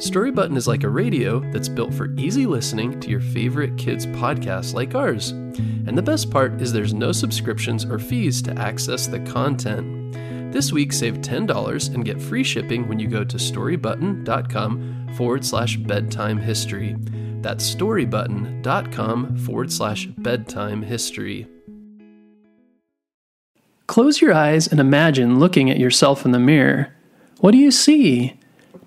Story Button is like a radio that's built for easy listening to your favorite kids' podcasts like ours. And the best part is there's no subscriptions or fees to access the content. This week, save $10 and get free shipping when you go to storybutton.com forward slash bedtime history. That's storybutton.com forward slash bedtime history. Close your eyes and imagine looking at yourself in the mirror. What do you see?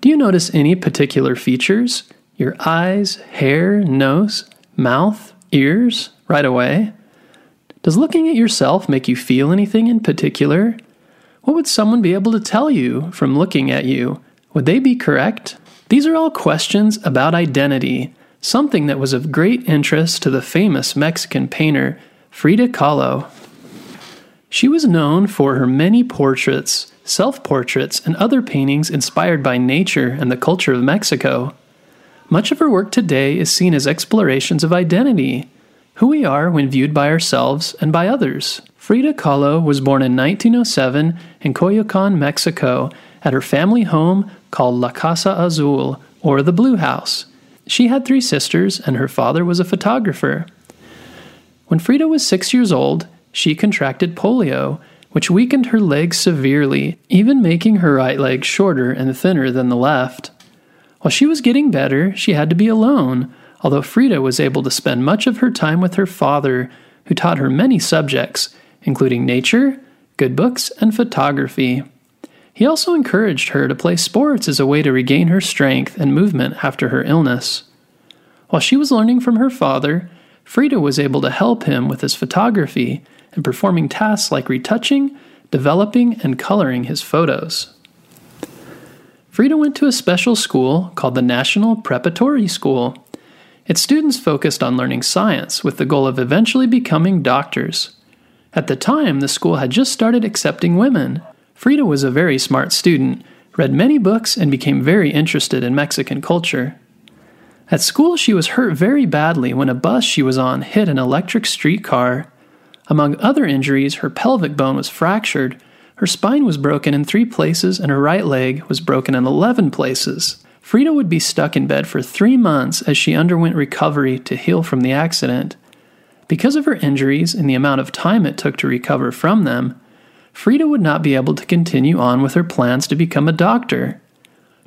Do you notice any particular features? Your eyes, hair, nose, mouth, ears, right away? Does looking at yourself make you feel anything in particular? What would someone be able to tell you from looking at you? Would they be correct? These are all questions about identity, something that was of great interest to the famous Mexican painter Frida Kahlo. She was known for her many portraits, self portraits, and other paintings inspired by nature and the culture of Mexico. Much of her work today is seen as explorations of identity, who we are when viewed by ourselves and by others. Frida Kahlo was born in 1907 in Coyoacan, Mexico, at her family home called La Casa Azul, or the Blue House. She had three sisters, and her father was a photographer. When Frida was six years old, she contracted polio, which weakened her legs severely, even making her right leg shorter and thinner than the left. While she was getting better, she had to be alone, although Frida was able to spend much of her time with her father, who taught her many subjects, including nature, good books, and photography. He also encouraged her to play sports as a way to regain her strength and movement after her illness. While she was learning from her father, Frida was able to help him with his photography and performing tasks like retouching, developing, and coloring his photos. Frida went to a special school called the National Preparatory School. Its students focused on learning science with the goal of eventually becoming doctors. At the time, the school had just started accepting women. Frida was a very smart student, read many books, and became very interested in Mexican culture. At school, she was hurt very badly when a bus she was on hit an electric streetcar. Among other injuries, her pelvic bone was fractured, her spine was broken in three places, and her right leg was broken in 11 places. Frida would be stuck in bed for three months as she underwent recovery to heal from the accident. Because of her injuries and the amount of time it took to recover from them, Frida would not be able to continue on with her plans to become a doctor.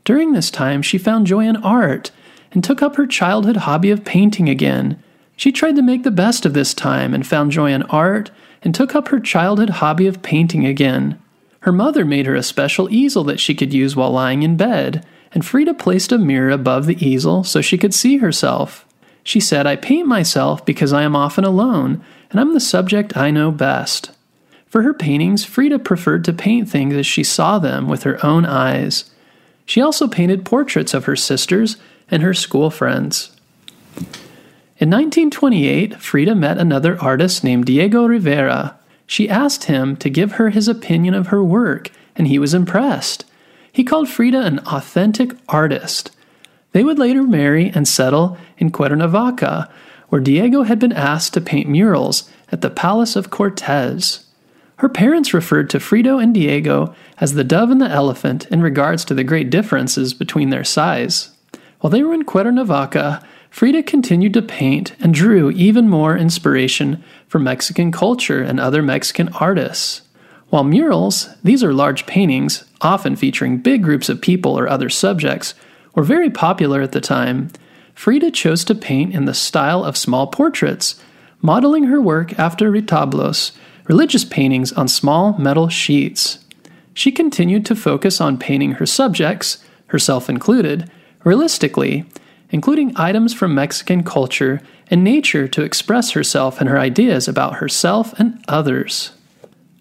During this time, she found joy in art and took up her childhood hobby of painting again. She tried to make the best of this time and found joy in art and took up her childhood hobby of painting again. Her mother made her a special easel that she could use while lying in bed and Frida placed a mirror above the easel so she could see herself. She said, I paint myself because I am often alone, and I'm the subject I know best. For her paintings, Frida preferred to paint things as she saw them with her own eyes. She also painted portraits of her sisters and her school friends. In 1928, Frida met another artist named Diego Rivera. She asked him to give her his opinion of her work, and he was impressed. He called Frida an authentic artist. They would later marry and settle in Cuernavaca, where Diego had been asked to paint murals at the Palace of Cortez. Her parents referred to Frida and Diego as the dove and the elephant in regards to the great differences between their size. While they were in Cuernavaca, Frida continued to paint and drew even more inspiration from Mexican culture and other Mexican artists. While murals, these are large paintings, often featuring big groups of people or other subjects, were very popular at the time, Frida chose to paint in the style of small portraits, modeling her work after retablos, religious paintings on small metal sheets. She continued to focus on painting her subjects, herself included, realistically, including items from Mexican culture and nature to express herself and her ideas about herself and others.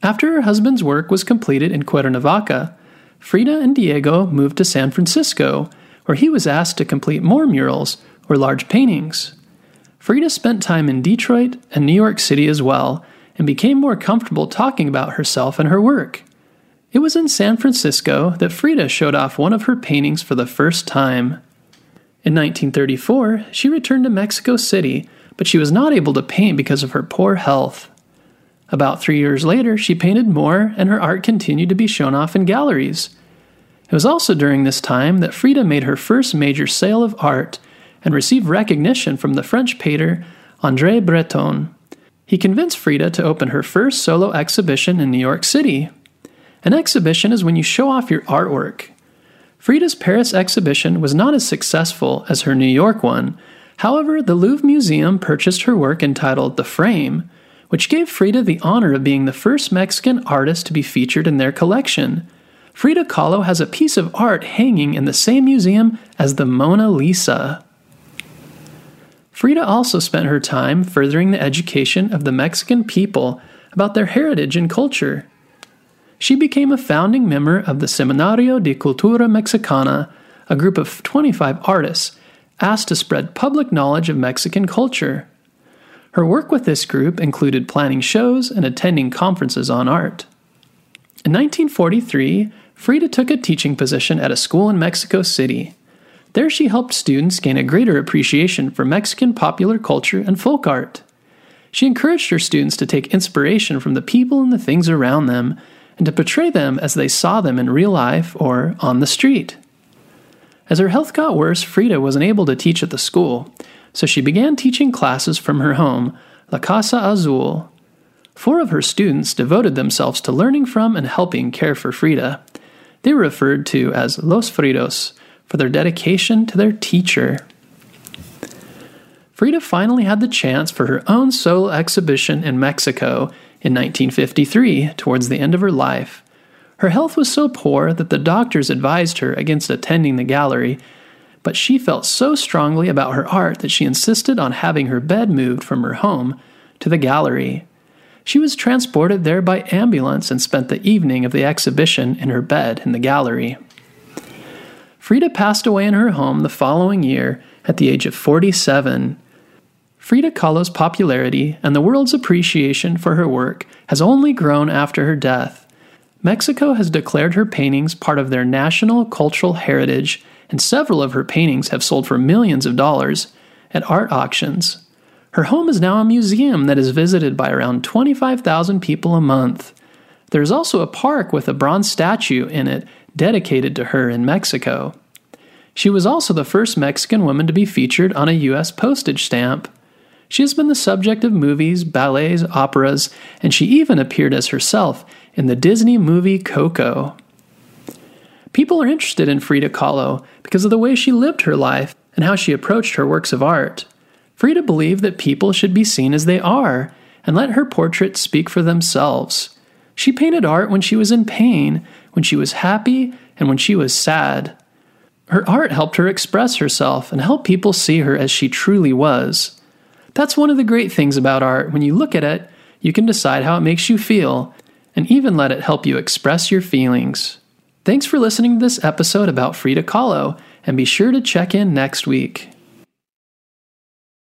After her husband's work was completed in Cuernavaca, Frida and Diego moved to San Francisco, where he was asked to complete more murals or large paintings. Frida spent time in Detroit and New York City as well, and became more comfortable talking about herself and her work. It was in San Francisco that Frida showed off one of her paintings for the first time. In 1934, she returned to Mexico City, but she was not able to paint because of her poor health. About three years later, she painted more, and her art continued to be shown off in galleries. It was also during this time that Frida made her first major sale of art and received recognition from the French painter André Breton. He convinced Frida to open her first solo exhibition in New York City. An exhibition is when you show off your artwork. Frida's Paris exhibition was not as successful as her New York one. However, the Louvre Museum purchased her work entitled The Frame, which gave Frida the honor of being the first Mexican artist to be featured in their collection. Frida Kahlo has a piece of art hanging in the same museum as the Mona Lisa. Frida also spent her time furthering the education of the Mexican people about their heritage and culture. She became a founding member of the Seminario de Cultura Mexicana, a group of 25 artists asked to spread public knowledge of Mexican culture. Her work with this group included planning shows and attending conferences on art. In 1943, Frida took a teaching position at a school in Mexico City. There, she helped students gain a greater appreciation for Mexican popular culture and folk art. She encouraged her students to take inspiration from the people and the things around them and to portray them as they saw them in real life or on the street. As her health got worse, Frida wasn't able to teach at the school, so she began teaching classes from her home, La Casa Azul. Four of her students devoted themselves to learning from and helping care for Frida. They were referred to as Los Fridos for their dedication to their teacher. Frida finally had the chance for her own solo exhibition in Mexico in 1953, towards the end of her life. Her health was so poor that the doctors advised her against attending the gallery but she felt so strongly about her art that she insisted on having her bed moved from her home to the gallery. She was transported there by ambulance and spent the evening of the exhibition in her bed in the gallery. Frida passed away in her home the following year at the age of 47. Frida Kahlo's popularity and the world's appreciation for her work has only grown after her death. Mexico has declared her paintings part of their national cultural heritage and several of her paintings have sold for millions of dollars at art auctions. Her home is now a museum that is visited by around 25,000 people a month. There is also a park with a bronze statue in it dedicated to her in Mexico. She was also the first Mexican woman to be featured on a U.S. postage stamp. She has been the subject of movies, ballets, operas, and she even appeared as herself in the Disney movie Coco. People are interested in Frida Kahlo because of the way she lived her life and how she approached her works of art. Frida believed that people should be seen as they are and let her portraits speak for themselves. She painted art when she was in pain, when she was happy, and when she was sad. Her art helped her express herself and help people see her as she truly was. That's one of the great things about art. When you look at it, you can decide how it makes you feel and even let it help you express your feelings. Thanks for listening to this episode about Frida Kahlo, and be sure to check in next week.